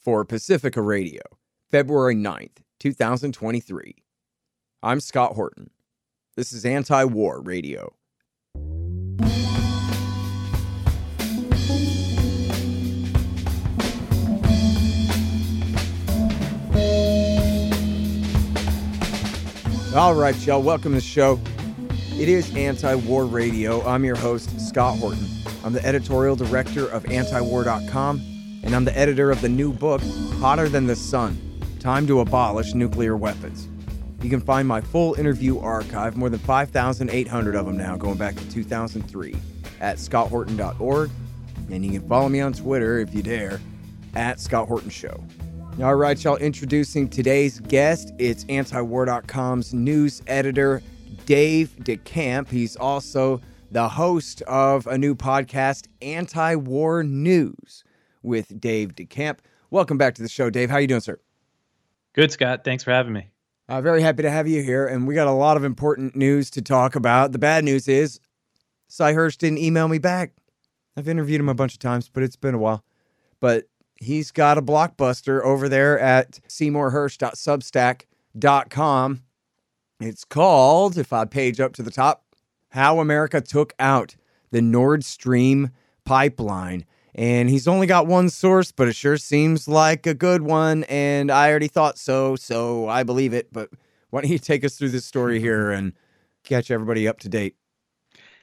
for Pacifica Radio, February 9th, 2023. I'm Scott Horton. This is Anti War Radio. All right, y'all, welcome to the show. It is Anti War Radio. I'm your host, Scott Horton. I'm the editorial director of antiwar.com, and I'm the editor of the new book, Hotter Than the Sun Time to Abolish Nuclear Weapons. You can find my full interview archive, more than 5,800 of them now, going back to 2003, at scotthorton.org. And you can follow me on Twitter if you dare, at Scott Horton Show. All right, y'all, introducing today's guest. It's antiwar.com's news editor, Dave DeCamp. He's also the host of a new podcast, Anti War News, with Dave DeCamp. Welcome back to the show, Dave. How are you doing, sir? Good, Scott. Thanks for having me. Uh, very happy to have you here, and we got a lot of important news to talk about. The bad news is Sy Hersh didn't email me back. I've interviewed him a bunch of times, but it's been a while. But he's got a blockbuster over there at seymourhersh.substack.com. It's called, if I page up to the top, How America Took Out the Nord Stream Pipeline. And he's only got one source, but it sure seems like a good one. And I already thought so, so I believe it. But why don't you take us through this story here and catch everybody up to date?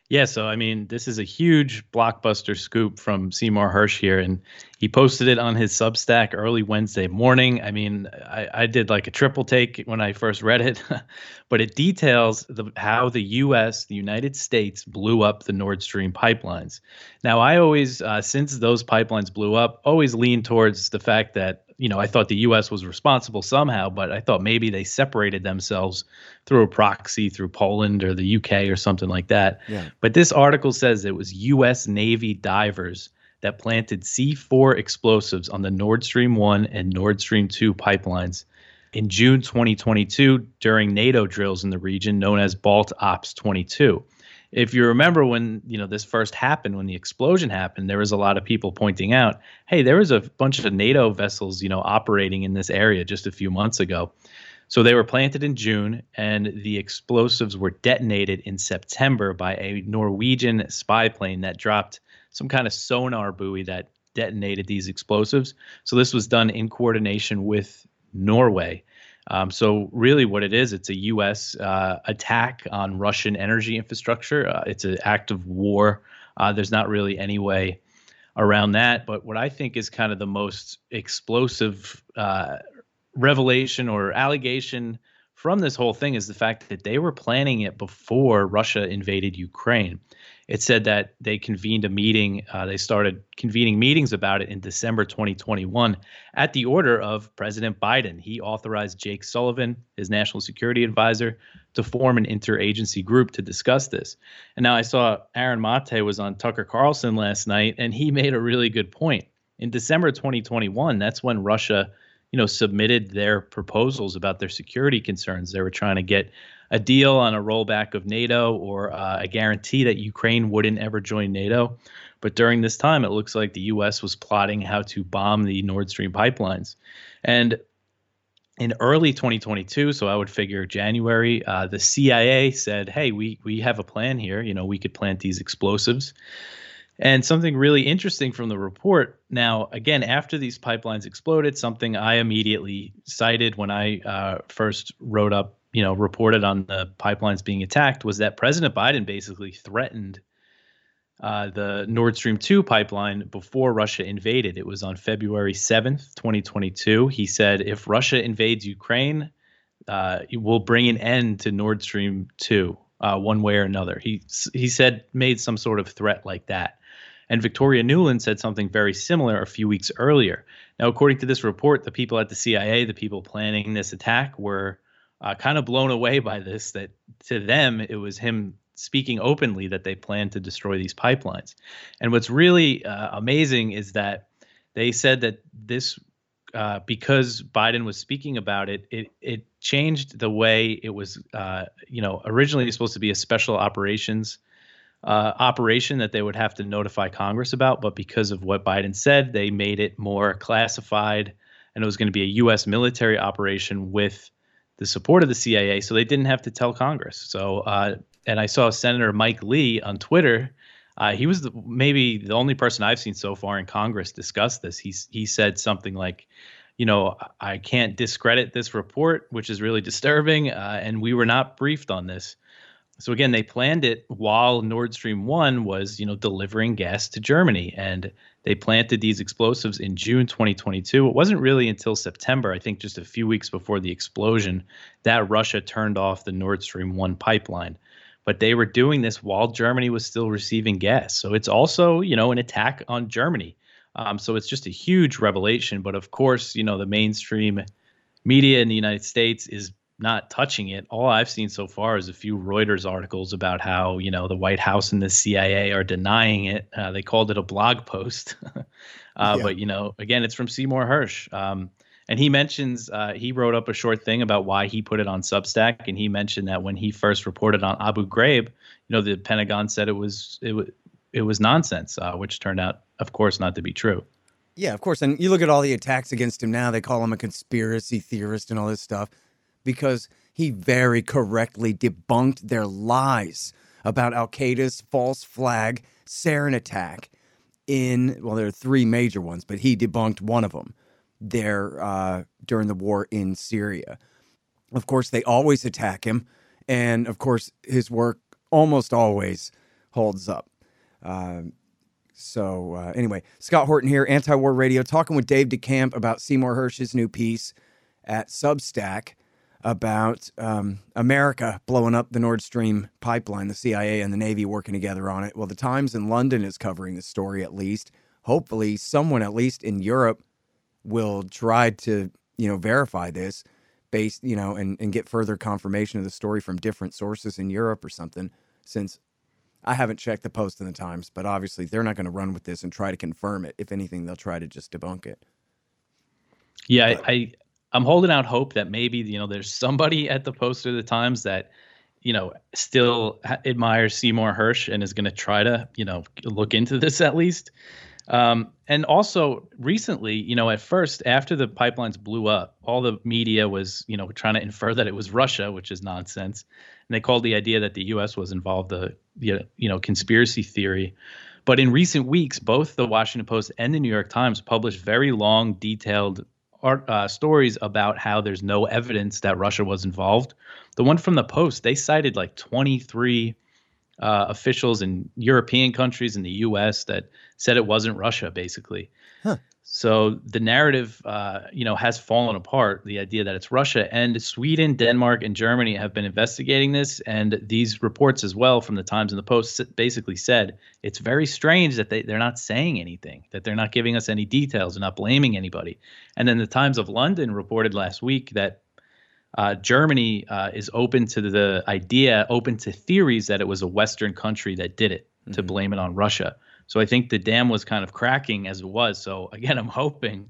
Yeah, so I mean, this is a huge blockbuster scoop from Seymour Hersh here, and he posted it on his Substack early Wednesday morning. I mean, I, I did like a triple take when I first read it, but it details the, how the U.S., the United States, blew up the Nord Stream pipelines. Now, I always, uh, since those pipelines blew up, always lean towards the fact that you know, I thought the U.S. was responsible somehow, but I thought maybe they separated themselves through a proxy through Poland or the U.K. or something like that. Yeah. But this article says it was U.S. Navy divers that planted C4 explosives on the Nord Stream 1 and Nord Stream 2 pipelines. In June 2022 during NATO drills in the region known as BALTOPS 22 if you remember when you know this first happened when the explosion happened there was a lot of people pointing out hey there was a bunch of nato vessels you know operating in this area just a few months ago. So they were planted in june and the explosives were detonated in september by a norwegian spy plane that dropped some kind of sonar buoy that detonated these explosives so this was done in coordination with norway um, so really, what it is, it's a U.S. Uh, attack on Russian energy infrastructure. Uh, it's an act of war. Uh, there's not really any way around that. But what I think is kind of the most explosive uh, revelation or allegation from this whole thing is the fact that they were planning it before Russia invaded Ukraine it said that they convened a meeting. Uh, they started convening meetings about it in December 2021 at the order of President Biden. He authorized Jake Sullivan, his national security advisor, to form an interagency group to discuss this. And now I saw Aaron Mate was on Tucker Carlson last night, and he made a really good point. In December 2021, that's when Russia you know submitted their proposals about their security concerns they were trying to get a deal on a rollback of NATO or uh, a guarantee that Ukraine wouldn't ever join NATO. But during this time, it looks like the U.S. was plotting how to bomb the Nord Stream pipelines. And in early 2022, so I would figure January, uh, the CIA said, "Hey, we we have a plan here. You know, we could plant these explosives." And something really interesting from the report. Now, again, after these pipelines exploded, something I immediately cited when I uh, first wrote up you know reported on the pipelines being attacked was that President Biden basically threatened uh, the Nord Stream 2 pipeline before Russia invaded. It was on February 7th, 2022. He said, if Russia invades Ukraine, uh, we'll bring an end to Nord Stream 2 uh, one way or another. He, he said, made some sort of threat like that. And Victoria Nuland said something very similar a few weeks earlier. Now, according to this report, the people at the CIA, the people planning this attack, were uh, kind of blown away by this. That to them, it was him speaking openly that they plan to destroy these pipelines. And what's really uh, amazing is that they said that this, uh, because Biden was speaking about it, it it changed the way it was. Uh, you know, originally it was supposed to be a special operations. Uh, operation that they would have to notify Congress about, but because of what Biden said, they made it more classified and it was going to be a U.S. military operation with the support of the CIA, so they didn't have to tell Congress. So, uh, and I saw Senator Mike Lee on Twitter. Uh, he was the, maybe the only person I've seen so far in Congress discuss this. He he said something like, you know, I can't discredit this report, which is really disturbing, uh, and we were not briefed on this. So again, they planned it while Nord Stream one was, you know, delivering gas to Germany, and they planted these explosives in June 2022. It wasn't really until September, I think, just a few weeks before the explosion, that Russia turned off the Nord Stream one pipeline. But they were doing this while Germany was still receiving gas, so it's also, you know, an attack on Germany. Um, so it's just a huge revelation. But of course, you know, the mainstream media in the United States is not touching it. All I've seen so far is a few Reuters articles about how you know the White House and the CIA are denying it. Uh, they called it a blog post, uh, yeah. but you know, again, it's from Seymour Hersh, um, and he mentions uh, he wrote up a short thing about why he put it on Substack, and he mentioned that when he first reported on Abu Ghraib, you know, the Pentagon said it was it was it was nonsense, uh, which turned out, of course, not to be true. Yeah, of course. And you look at all the attacks against him now; they call him a conspiracy theorist and all this stuff because he very correctly debunked their lies about Al Qaeda's false flag sarin attack. In well, there are three major ones, but he debunked one of them there uh, during the war in Syria. Of course, they always attack him, and of course, his work almost always holds up. Uh, so uh, anyway, Scott Horton here, Anti-War Radio, talking with Dave DeCamp about Seymour Hersh's new piece at Substack about um, America blowing up the Nord Stream pipeline, the CIA and the Navy working together on it. Well, the Times in London is covering the story at least. Hopefully, someone at least in Europe will try to, you know, verify this based, you know, and, and get further confirmation of the story from different sources in Europe or something. Since I haven't checked the Post in the Times, but obviously they're not going to run with this and try to confirm it. If anything, they'll try to just debunk it. Yeah, but, I I'm holding out hope that maybe you know there's somebody at the Post of the Times that you know still admires Seymour Hersh and is going to try to you know look into this at least. Um, and also recently, you know, at first after the pipelines blew up, all the media was you know trying to infer that it was Russia, which is nonsense. And they called the idea that the U.S. was involved the you know conspiracy theory. But in recent weeks, both the Washington Post and the New York Times published very long, detailed art, uh, stories about how there's no evidence that Russia was involved. The one from the Post, they cited like 23 uh, officials in European countries in the U.S. that said it wasn't Russia, basically. Huh. So the narrative, uh, you know, has fallen apart. The idea that it's Russia and Sweden, Denmark, and Germany have been investigating this, and these reports as well from the Times and the Post basically said it's very strange that they they're not saying anything, that they're not giving us any details, and not blaming anybody. And then the Times of London reported last week that uh, Germany uh, is open to the idea, open to theories that it was a Western country that did it mm-hmm. to blame it on Russia. So I think the dam was kind of cracking as it was. So again, I'm hoping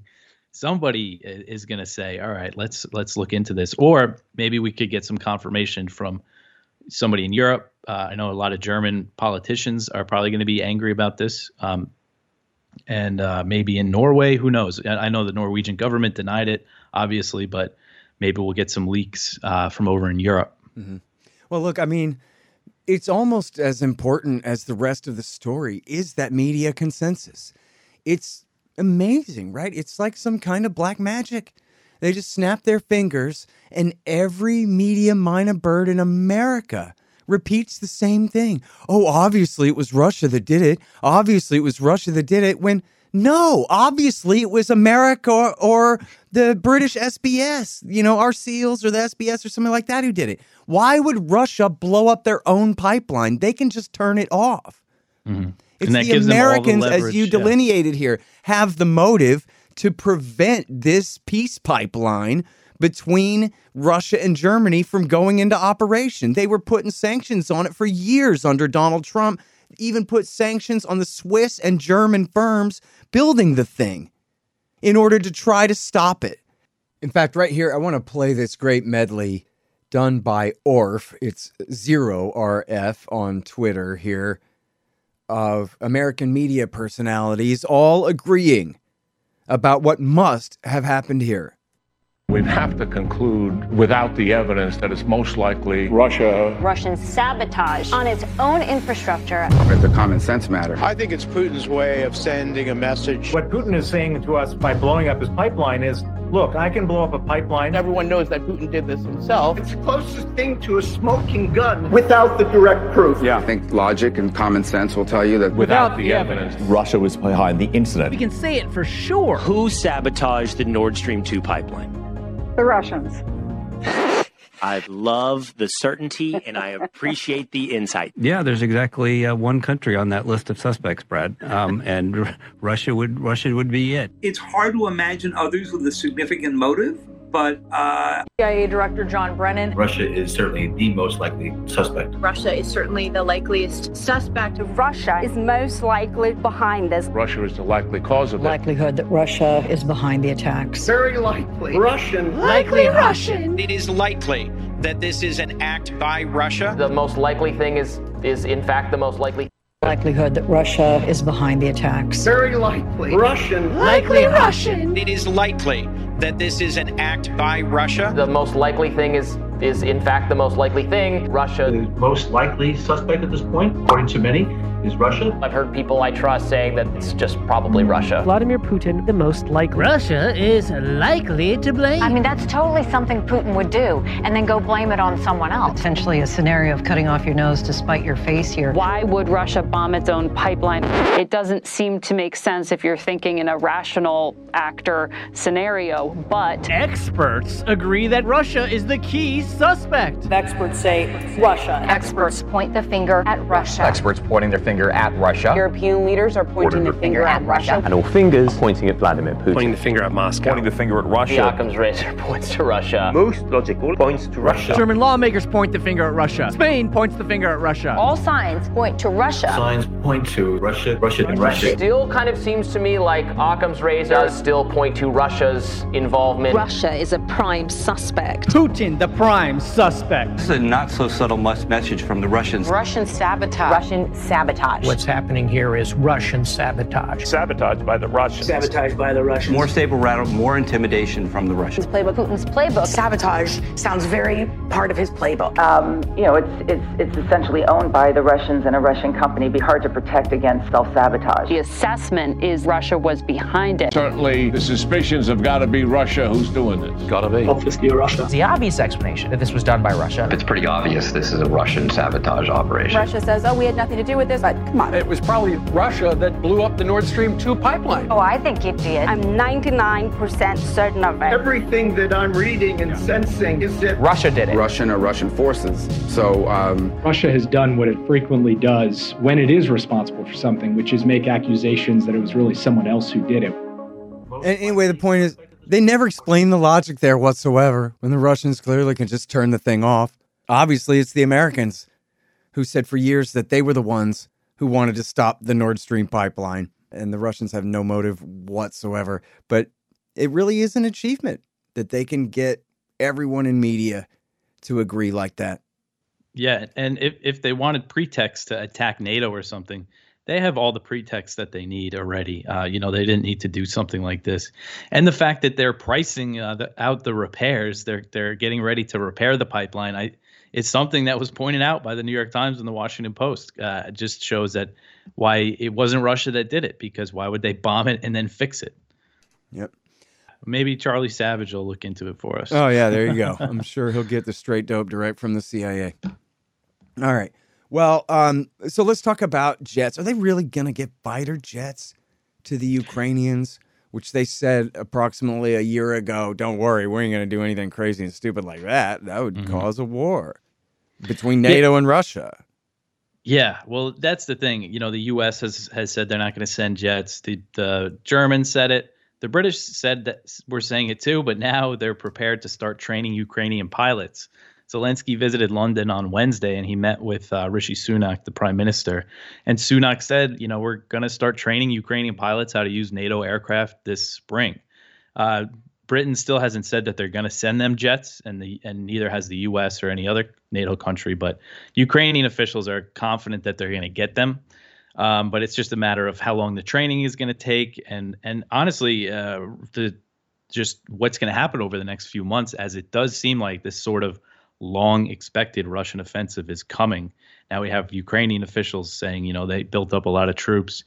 somebody is going to say, "All right, let's let's look into this," or maybe we could get some confirmation from somebody in Europe. Uh, I know a lot of German politicians are probably going to be angry about this, um, and uh, maybe in Norway, who knows? I know the Norwegian government denied it, obviously, but maybe we'll get some leaks uh, from over in Europe. Mm-hmm. Well, look, I mean it's almost as important as the rest of the story is that media consensus. It's amazing, right? It's like some kind of black magic. They just snap their fingers, and every media minor bird in America repeats the same thing. Oh, obviously it was Russia that did it. Obviously it was Russia that did it when no, obviously it was America or, or, the British SBS, you know, our SEALs or the SBS or something like that who did it. Why would Russia blow up their own pipeline? They can just turn it off. Mm-hmm. It's the Americans, the as you delineated yeah. here, have the motive to prevent this peace pipeline between Russia and Germany from going into operation. They were putting sanctions on it for years under Donald Trump, even put sanctions on the Swiss and German firms building the thing in order to try to stop it. In fact, right here, I want to play this great medley done by Orf. It's zero RF on Twitter here of American media personalities all agreeing about what must have happened here. We'd have to conclude without the evidence that it's most likely Russia. Russian sabotage on its own infrastructure. It's a common sense matter. I think it's Putin's way of sending a message. What Putin is saying to us by blowing up his pipeline is look, I can blow up a pipeline. Everyone knows that Putin did this himself. It's the closest thing to a smoking gun without the direct proof. Yeah. I think logic and common sense will tell you that without, without the, the evidence, evidence, Russia was behind the incident. We can say it for sure. Who sabotaged the Nord Stream 2 pipeline? The Russians. I love the certainty and I appreciate the insight. Yeah, there's exactly uh, one country on that list of suspects, Brad, um, and r- Russia would Russia would be it. It's hard to imagine others with a significant motive but uh, CIA Director John Brennan. Russia is certainly the most likely suspect. Russia is certainly the likeliest suspect. Russia is most likely behind this. Russia is the likely cause of it. Likelihood that Russia is behind the attacks. Very likely. Russian. Likely Russian. It is likely that this is an act by Russia. The most likely thing is is in fact the most likely Likelihood that Russia is behind the attacks. Very likely. Russian. Likely Russian. It is likely that this is an act by Russia. The most likely thing is is in fact the most likely thing. Russia. The most likely suspect at this point, according to many, is Russia. I've heard people I trust saying that it's just probably Russia. Vladimir Putin, the most likely. Russia is likely to blame. I mean, that's totally something Putin would do, and then go blame it on someone else. Potentially a scenario of cutting off your nose to spite your face here. Why would Russia bomb its own pipeline? It doesn't seem to make sense if you're thinking in a rational actor scenario, but. Experts agree that Russia is the key suspect. Experts say Russia. Experts point the finger at Russia. Experts pointing their finger at Russia. European leaders are pointing the finger at Russia. And all fingers pointing at Vladimir Putin. Pointing the finger at Moscow. Pointing the finger at Russia. The Occam's razor points to Russia. Most logical points to Russia. German lawmakers point the finger at Russia. Spain points the finger at Russia. All signs point to Russia. Signs point to Russia, Russia, and Russia. Still kind of seems to me like Occam's razor does still point to Russia's involvement. Russia is a prime suspect. Putin, the prime suspect. This is a not so subtle message from the Russians. Russian sabotage. Russian sabotage. What's happening here is Russian sabotage. Sabotage by the Russians. Sabotage by the Russians. More stable rattle, more intimidation from the Russians. Playbook. Putin's playbook. Sabotage sounds very part of his playbook. Um, you know, it's it's it's essentially owned by the Russians and a Russian company. It'd be hard to protect against self-sabotage. The assessment is Russia was behind it. Certainly, the suspicions have got to be Russia who's doing this. Got to be. Obviously, Russia. It's the obvious explanation that this was done by Russia. It's pretty obvious this is a Russian sabotage operation. Russia says, "Oh, we had nothing to do with this," but come on. It was probably Russia that blew up the Nord Stream 2 pipeline. Oh, I think it did. I'm 99% certain of it. Everything that I'm reading and sensing is that Russia did it. Russian or Russian forces. So um, Russia has done what it frequently does when it is responsible for something, which is make accusations that it was really someone else who did it. And anyway, the point is, they never explain the logic there whatsoever when the Russians clearly can just turn the thing off. Obviously, it's the Americans who said for years that they were the ones who wanted to stop the Nord Stream pipeline, and the Russians have no motive whatsoever. But it really is an achievement that they can get everyone in media to agree like that. Yeah, and if if they wanted pretext to attack NATO or something, they have all the pretext that they need already. Uh, you know, they didn't need to do something like this, and the fact that they're pricing uh, the, out the repairs, they're they're getting ready to repair the pipeline. I it's something that was pointed out by the New York Times and the Washington Post. Uh, it just shows that why it wasn't Russia that did it because why would they bomb it and then fix it? Yep. Maybe Charlie Savage will look into it for us. Oh yeah, there you go. I'm sure he'll get the straight dope direct from the CIA. All right. Well, um, so let's talk about jets. Are they really gonna get fighter jets to the Ukrainians? Which they said approximately a year ago. Don't worry, we ain't gonna do anything crazy and stupid like that. That would mm-hmm. cause a war between NATO yeah. and Russia. Yeah, well, that's the thing. You know, the U.S. has has said they're not going to send jets. The the Germans said it. The British said that we're saying it too, but now they're prepared to start training Ukrainian pilots. Zelensky visited London on Wednesday and he met with uh, Rishi Sunak, the prime minister. And Sunak said, you know, we're going to start training Ukrainian pilots how to use NATO aircraft this spring. Uh, Britain still hasn't said that they're going to send them jets, and the and neither has the U.S. or any other NATO country. But Ukrainian officials are confident that they're going to get them. Um, but it's just a matter of how long the training is going to take, and and honestly, uh, the just what's going to happen over the next few months, as it does seem like this sort of long expected Russian offensive is coming. Now we have Ukrainian officials saying, you know, they built up a lot of troops.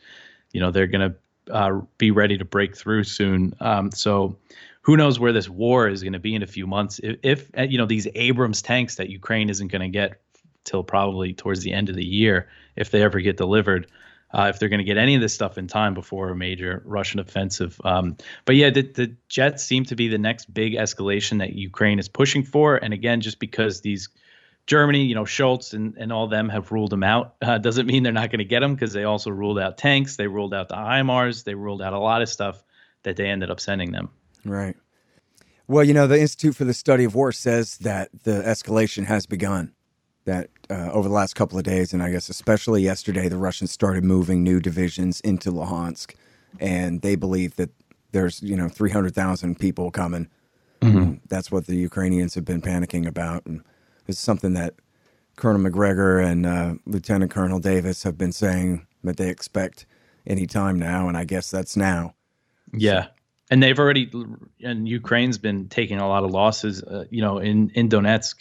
You know, they're going to uh, be ready to break through soon. Um, so who knows where this war is going to be in a few months? If, if uh, you know these Abrams tanks that Ukraine isn't going to get till probably towards the end of the year, if they ever get delivered, uh, if they're going to get any of this stuff in time before a major Russian offensive. Um, but yeah, the, the jets seem to be the next big escalation that Ukraine is pushing for. And again, just because these Germany, you know, Scholz and, and all them have ruled them out, uh, doesn't mean they're not going to get them because they also ruled out tanks, they ruled out the HIMARS, they ruled out a lot of stuff that they ended up sending them. Right. Well, you know, the Institute for the Study of War says that the escalation has begun. That uh, over the last couple of days, and I guess especially yesterday, the Russians started moving new divisions into Luhansk, and they believe that there's you know 300,000 people coming. Mm-hmm. That's what the Ukrainians have been panicking about, and it's something that Colonel Macgregor and uh, Lieutenant Colonel Davis have been saying that they expect any time now, and I guess that's now. Yeah, and they've already and Ukraine's been taking a lot of losses. Uh, you know, in in Donetsk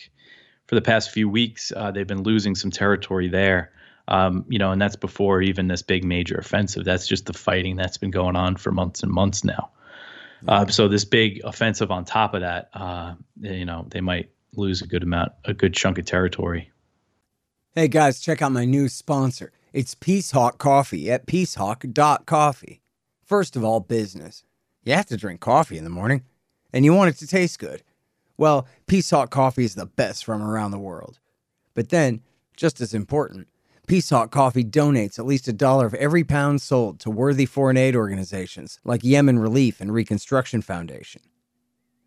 for the past few weeks, uh, they've been losing some territory there. Um, you know, and that's before even this big major offensive. That's just the fighting that's been going on for months and months now. Uh, so this big offensive on top of that, uh, you know, they might lose a good amount, a good chunk of territory. Hey guys, check out my new sponsor. It's Peacehawk Coffee at peacehawk.coffee. First of all, business. You have to drink coffee in the morning, and you want it to taste good. Well, Peacehawk Coffee is the best from around the world. But then, just as important, Peacehawk Coffee donates at least a dollar of every pound sold to worthy foreign aid organizations like Yemen Relief and Reconstruction Foundation.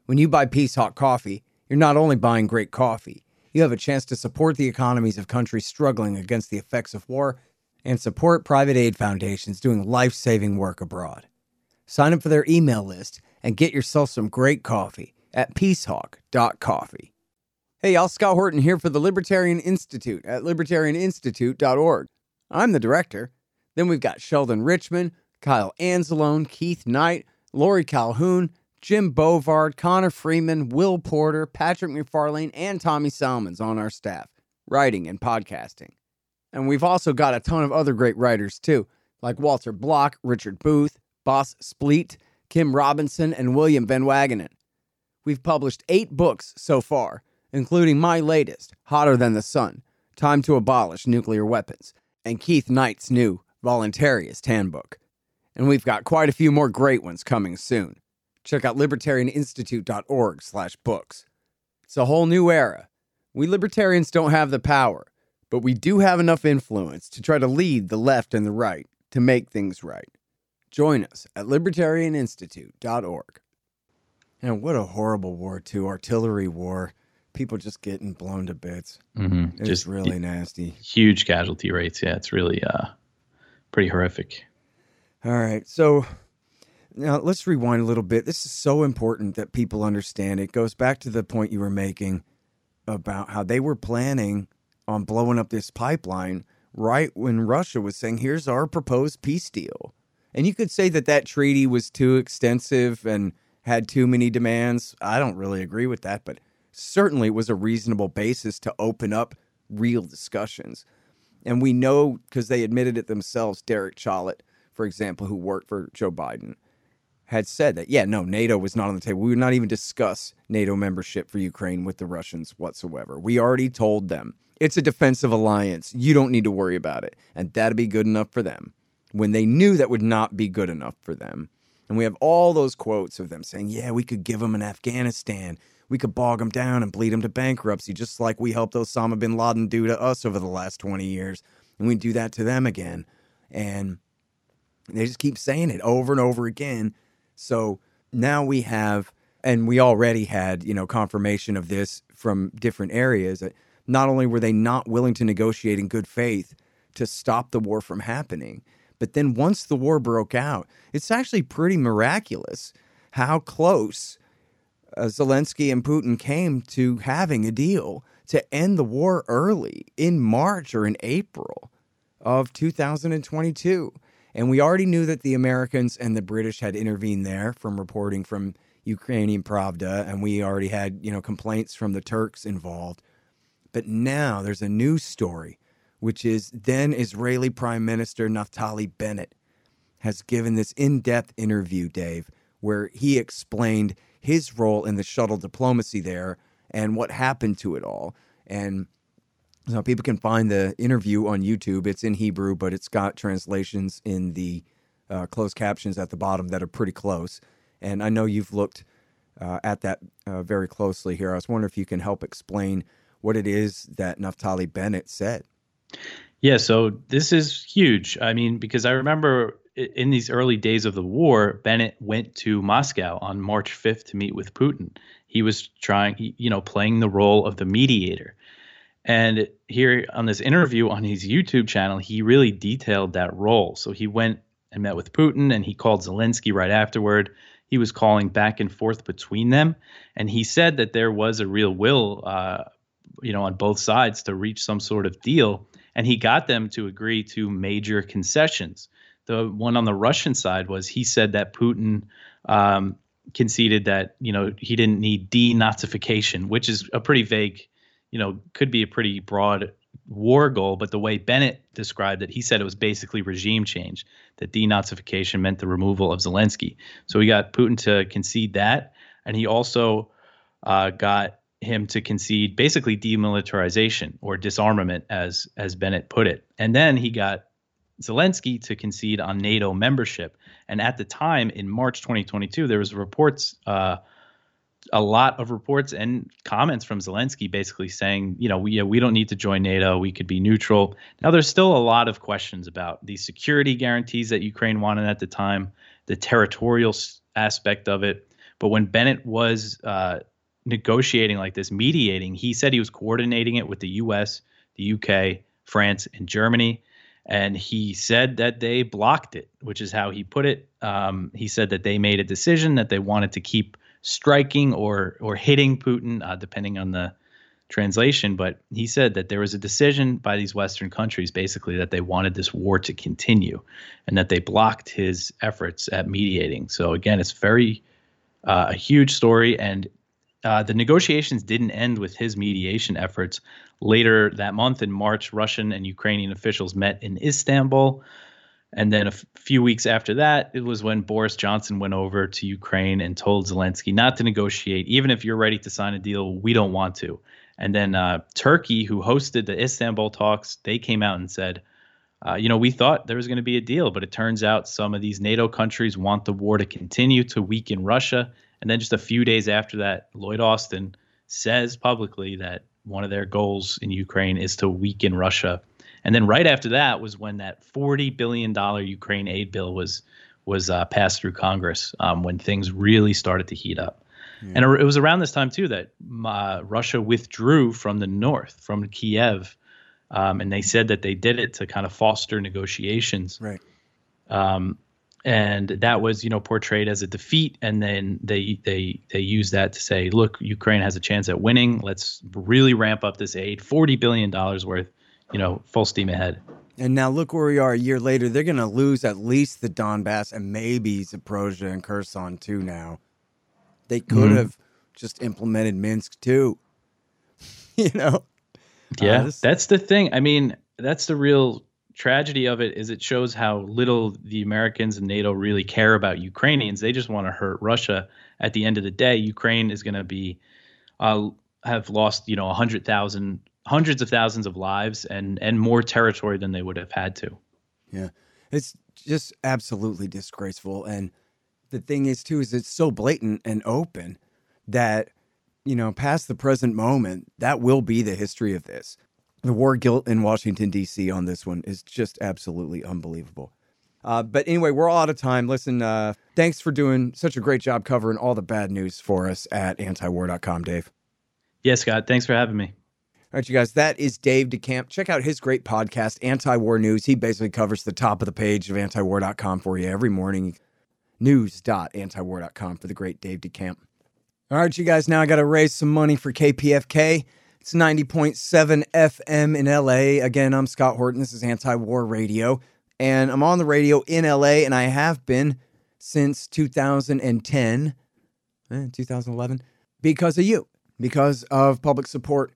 When you buy Peacehawk Coffee, you're not only buying great coffee, you have a chance to support the economies of countries struggling against the effects of war and support private aid foundations doing life saving work abroad. Sign up for their email list and get yourself some great coffee at peacehawk.coffee. Hey, y'all, Scott Horton here for the Libertarian Institute at libertarianinstitute.org. I'm the director. Then we've got Sheldon Richman, Kyle Anzalone, Keith Knight, Laurie Calhoun, Jim Bovard, Connor Freeman, Will Porter, Patrick McFarlane, and Tommy Salmons on our staff, writing and podcasting. And we've also got a ton of other great writers too, like Walter Block, Richard Booth, Bas Spliet, Kim Robinson, and William Van Wagenen. We've published eight books so far, including my latest, Hotter Than the Sun Time to Abolish Nuclear Weapons, and Keith Knight's new Voluntarist Handbook. And we've got quite a few more great ones coming soon. Check out libertarianinstitute.org slash books. It's a whole new era. We libertarians don't have the power, but we do have enough influence to try to lead the left and the right to make things right. Join us at libertarianinstitute.org. And what a horrible war, too. Artillery war. People just getting blown to bits. Mm-hmm. It's just really nasty. Huge casualty rates. Yeah, it's really uh, pretty horrific. All right. So now let's rewind a little bit. This is so important that people understand. It goes back to the point you were making about how they were planning on blowing up this pipeline right when Russia was saying, here's our proposed peace deal. And you could say that that treaty was too extensive and had too many demands. I don't really agree with that, but certainly it was a reasonable basis to open up real discussions. And we know because they admitted it themselves, Derek Chollet, for example, who worked for Joe Biden, had said that, yeah, no, NATO was not on the table. We would not even discuss NATO membership for Ukraine with the Russians whatsoever. We already told them it's a defensive alliance. You don't need to worry about it. And that'd be good enough for them when they knew that would not be good enough for them. And we have all those quotes of them saying, yeah, we could give them an Afghanistan. We could bog them down and bleed them to bankruptcy, just like we helped Osama bin Laden do to us over the last 20 years. And we do that to them again. And they just keep saying it over and over again. So now we have, and we already had, you know, confirmation of this from different areas. That not only were they not willing to negotiate in good faith to stop the war from happening, but then once the war broke out, it's actually pretty miraculous how close uh, Zelensky and Putin came to having a deal to end the war early in March or in April of 2022. And we already knew that the Americans and the British had intervened there from reporting from Ukrainian Pravda, and we already had, you know, complaints from the Turks involved. But now there's a new story, which is then Israeli Prime Minister Naftali Bennett has given this in-depth interview, Dave, where he explained his role in the shuttle diplomacy there and what happened to it all. And so people can find the interview on YouTube. It's in Hebrew, but it's got translations in the uh, closed captions at the bottom that are pretty close. And I know you've looked uh, at that uh, very closely here. I was wondering if you can help explain what it is that Naftali Bennett said. Yeah, so this is huge. I mean, because I remember in these early days of the war, Bennett went to Moscow on March 5th to meet with Putin. He was trying, you know, playing the role of the mediator. And here on this interview on his YouTube channel, he really detailed that role. So he went and met with Putin and he called Zelensky right afterward. He was calling back and forth between them. And he said that there was a real will, uh, you know, on both sides to reach some sort of deal. And he got them to agree to major concessions. The one on the Russian side was he said that Putin um, conceded that, you know, he didn't need denazification, which is a pretty vague you know, could be a pretty broad war goal, but the way Bennett described it, he said it was basically regime change, that denazification meant the removal of Zelensky. So he got Putin to concede that, and he also uh, got him to concede basically demilitarization or disarmament, as as Bennett put it. And then he got Zelensky to concede on NATO membership. And at the time, in March 2022, there was reports. Uh, a lot of reports and comments from Zelensky basically saying, you know, we, we don't need to join NATO. We could be neutral. Now, there's still a lot of questions about the security guarantees that Ukraine wanted at the time, the territorial aspect of it. But when Bennett was uh, negotiating like this, mediating, he said he was coordinating it with the US, the UK, France, and Germany. And he said that they blocked it, which is how he put it. Um, he said that they made a decision that they wanted to keep striking or or hitting Putin, uh, depending on the translation. But he said that there was a decision by these Western countries, basically, that they wanted this war to continue, and that they blocked his efforts at mediating. So again, it's very uh, a huge story, and uh, the negotiations didn't end with his mediation efforts. Later that month in March, Russian and Ukrainian officials met in Istanbul. And then a f- few weeks after that, it was when Boris Johnson went over to Ukraine and told Zelensky not to negotiate. Even if you're ready to sign a deal, we don't want to. And then uh, Turkey, who hosted the Istanbul talks, they came out and said, uh, you know, we thought there was going to be a deal, but it turns out some of these NATO countries want the war to continue to weaken Russia. And then just a few days after that, Lloyd Austin says publicly that one of their goals in Ukraine is to weaken Russia and then right after that was when that forty billion dollar Ukraine aid bill was was uh, passed through Congress um, when things really started to heat up. Yeah. And it was around this time too that uh, Russia withdrew from the north, from Kiev, um, and they said that they did it to kind of foster negotiations. Right. Um, and that was, you know, portrayed as a defeat, and then they they they use that to say, look, Ukraine has a chance at winning. Let's really ramp up this aid, forty billion dollars worth you know, full steam ahead. And now look where we are a year later. They're going to lose at least the Donbass and maybe Zaporozhye and Kherson too now. They could mm-hmm. have just implemented Minsk too. you know? Yeah, uh, this- that's the thing. I mean, that's the real tragedy of it is it shows how little the Americans and NATO really care about Ukrainians. They just want to hurt Russia. At the end of the day, Ukraine is going to be uh, have lost, you know, 100,000 hundreds of thousands of lives and and more territory than they would have had to. Yeah. It's just absolutely disgraceful and the thing is too is it's so blatant and open that you know past the present moment that will be the history of this. The war guilt in Washington D.C. on this one is just absolutely unbelievable. Uh, but anyway, we're all out of time. Listen, uh, thanks for doing such a great job covering all the bad news for us at antiwar.com, Dave. Yes, Scott. Thanks for having me. All right, you guys, that is Dave DeCamp. Check out his great podcast, Anti War News. He basically covers the top of the page of antiwar.com for you every morning. News.antiwar.com for the great Dave DeCamp. All right, you guys, now I got to raise some money for KPFK. It's 90.7 FM in LA. Again, I'm Scott Horton. This is Anti War Radio. And I'm on the radio in LA, and I have been since 2010, eh, 2011, because of you, because of public support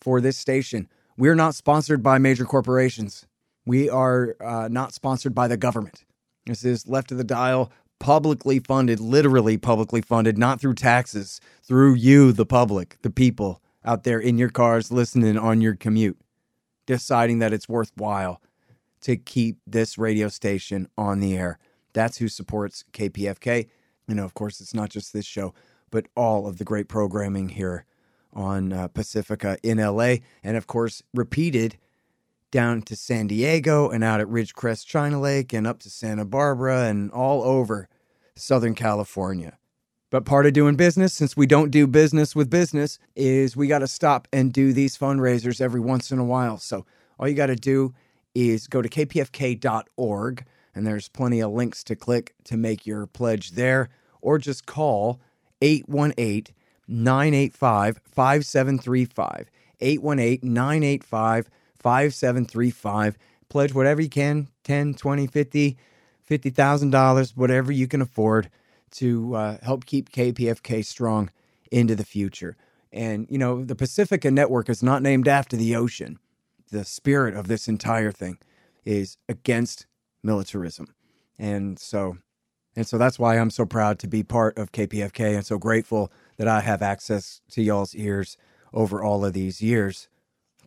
for this station. We're not sponsored by major corporations. We are uh, not sponsored by the government. This is left of the dial, publicly funded, literally publicly funded, not through taxes, through you, the public, the people out there in your cars listening on your commute, deciding that it's worthwhile to keep this radio station on the air. That's who supports KPFK. You know, of course, it's not just this show, but all of the great programming here on uh, Pacifica in LA, and of course, repeated down to San Diego and out at Ridgecrest China Lake and up to Santa Barbara and all over Southern California. But part of doing business, since we don't do business with business, is we got to stop and do these fundraisers every once in a while. So all you got to do is go to kpfk.org, and there's plenty of links to click to make your pledge there, or just call 818 985 5735. 818 985 5735. Pledge whatever you can 10, 20, 50, $50,000, whatever you can afford to uh, help keep KPFK strong into the future. And, you know, the Pacifica Network is not named after the ocean. The spirit of this entire thing is against militarism. And so and so that's why I'm so proud to be part of KPFK and so grateful that I have access to y'all's ears over all of these years.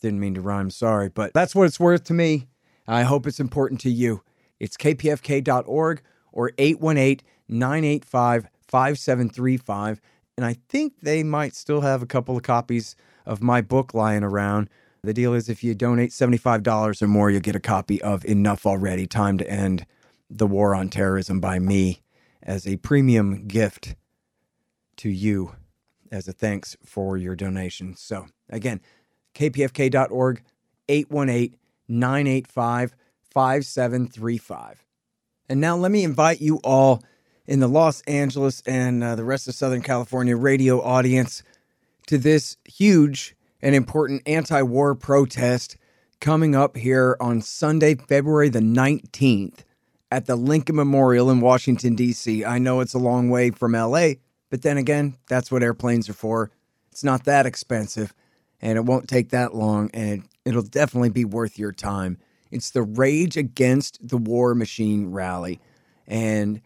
Didn't mean to rhyme, sorry, but that's what it's worth to me. I hope it's important to you. It's kpfk.org or 818 985 5735. And I think they might still have a couple of copies of my book lying around. The deal is if you donate $75 or more, you'll get a copy of Enough Already Time to End the War on Terrorism by me as a premium gift to you as a thanks for your donation. So, again, kpfk.org, 818 985 5735. And now let me invite you all in the Los Angeles and uh, the rest of Southern California radio audience to this huge and important anti war protest coming up here on Sunday, February the 19th at the Lincoln Memorial in Washington, D.C. I know it's a long way from LA, but then again, that's what airplanes are for. It's not that expensive and it won't take that long and it'll definitely be worth your time. It's the Rage Against the War Machine rally. And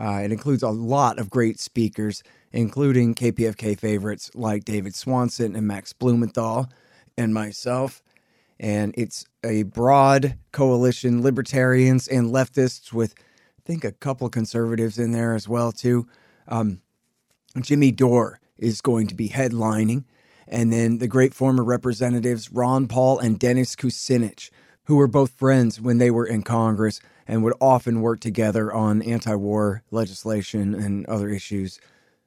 uh, it includes a lot of great speakers, including KPFK favorites like David Swanson and Max Blumenthal and myself. And it's a broad coalition, libertarians and leftists, with I think a couple conservatives in there as well too. Um, Jimmy Dore is going to be headlining, and then the great former representatives Ron Paul and Dennis Kucinich, who were both friends when they were in Congress and would often work together on anti-war legislation and other issues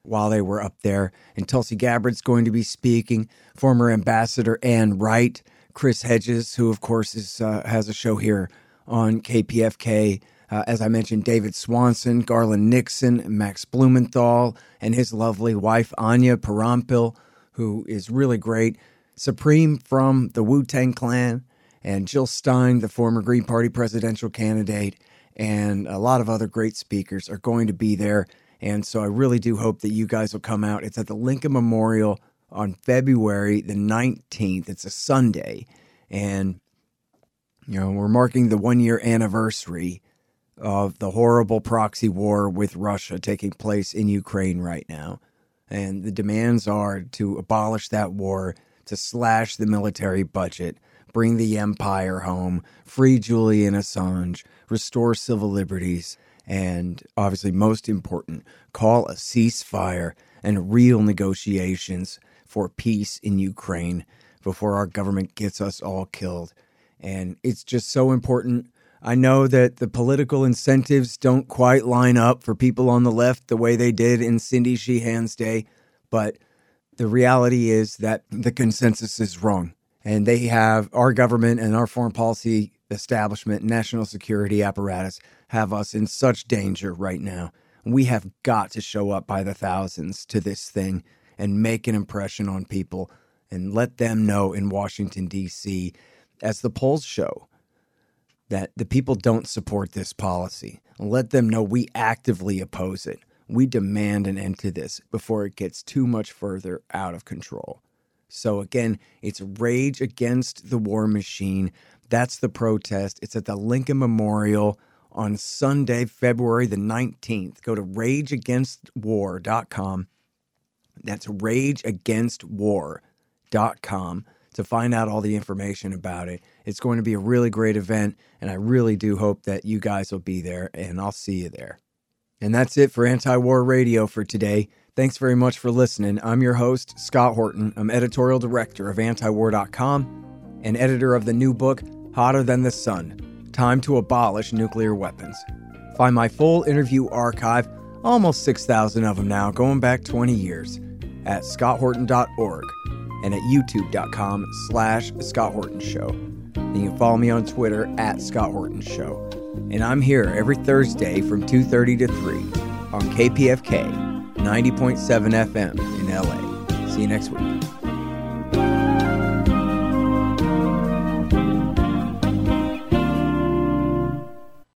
while they were up there. And Tulsi Gabbard's going to be speaking. Former Ambassador Ann Wright Chris Hedges, who of course is uh, has a show here on KPFK. Uh, as I mentioned, David Swanson, Garland Nixon, Max Blumenthal, and his lovely wife Anya Parampil, who is really great. Supreme from the Wu Tang Clan, and Jill Stein, the former Green Party presidential candidate, and a lot of other great speakers are going to be there. And so I really do hope that you guys will come out. It's at the Lincoln Memorial on February the 19th. It's a Sunday. And, you know, we're marking the one year anniversary of the horrible proxy war with Russia taking place in Ukraine right now. And the demands are to abolish that war, to slash the military budget, bring the empire home, free Julian Assange, restore civil liberties, and obviously, most important, call a ceasefire and real negotiations for peace in Ukraine before our government gets us all killed. And it's just so important. I know that the political incentives don't quite line up for people on the left the way they did in Cindy Sheehan's day, but the reality is that the consensus is wrong. And they have our government and our foreign policy establishment, national security apparatus have us in such danger right now. We have got to show up by the thousands to this thing and make an impression on people and let them know in Washington, D.C., as the polls show, that the people don't support this policy. Let them know we actively oppose it. We demand an end to this before it gets too much further out of control. So, again, it's Rage Against the War Machine. That's the protest. It's at the Lincoln Memorial on Sunday, February the 19th. Go to rageagainstwar.com. That's rageagainstwar.com to find out all the information about it. It's going to be a really great event, and I really do hope that you guys will be there, and I'll see you there. And that's it for Anti War Radio for today. Thanks very much for listening. I'm your host, Scott Horton. I'm editorial director of antiwar.com and editor of the new book, Hotter Than the Sun Time to Abolish Nuclear Weapons. Find my full interview archive, almost 6,000 of them now, going back 20 years, at scotthorton.org and at youtube.com slash Scott Horton Show. You can follow me on Twitter at Scott Horton Show. And I'm here every Thursday from 2.30 to 3 on KPFK 90.7 FM in LA. See you next week.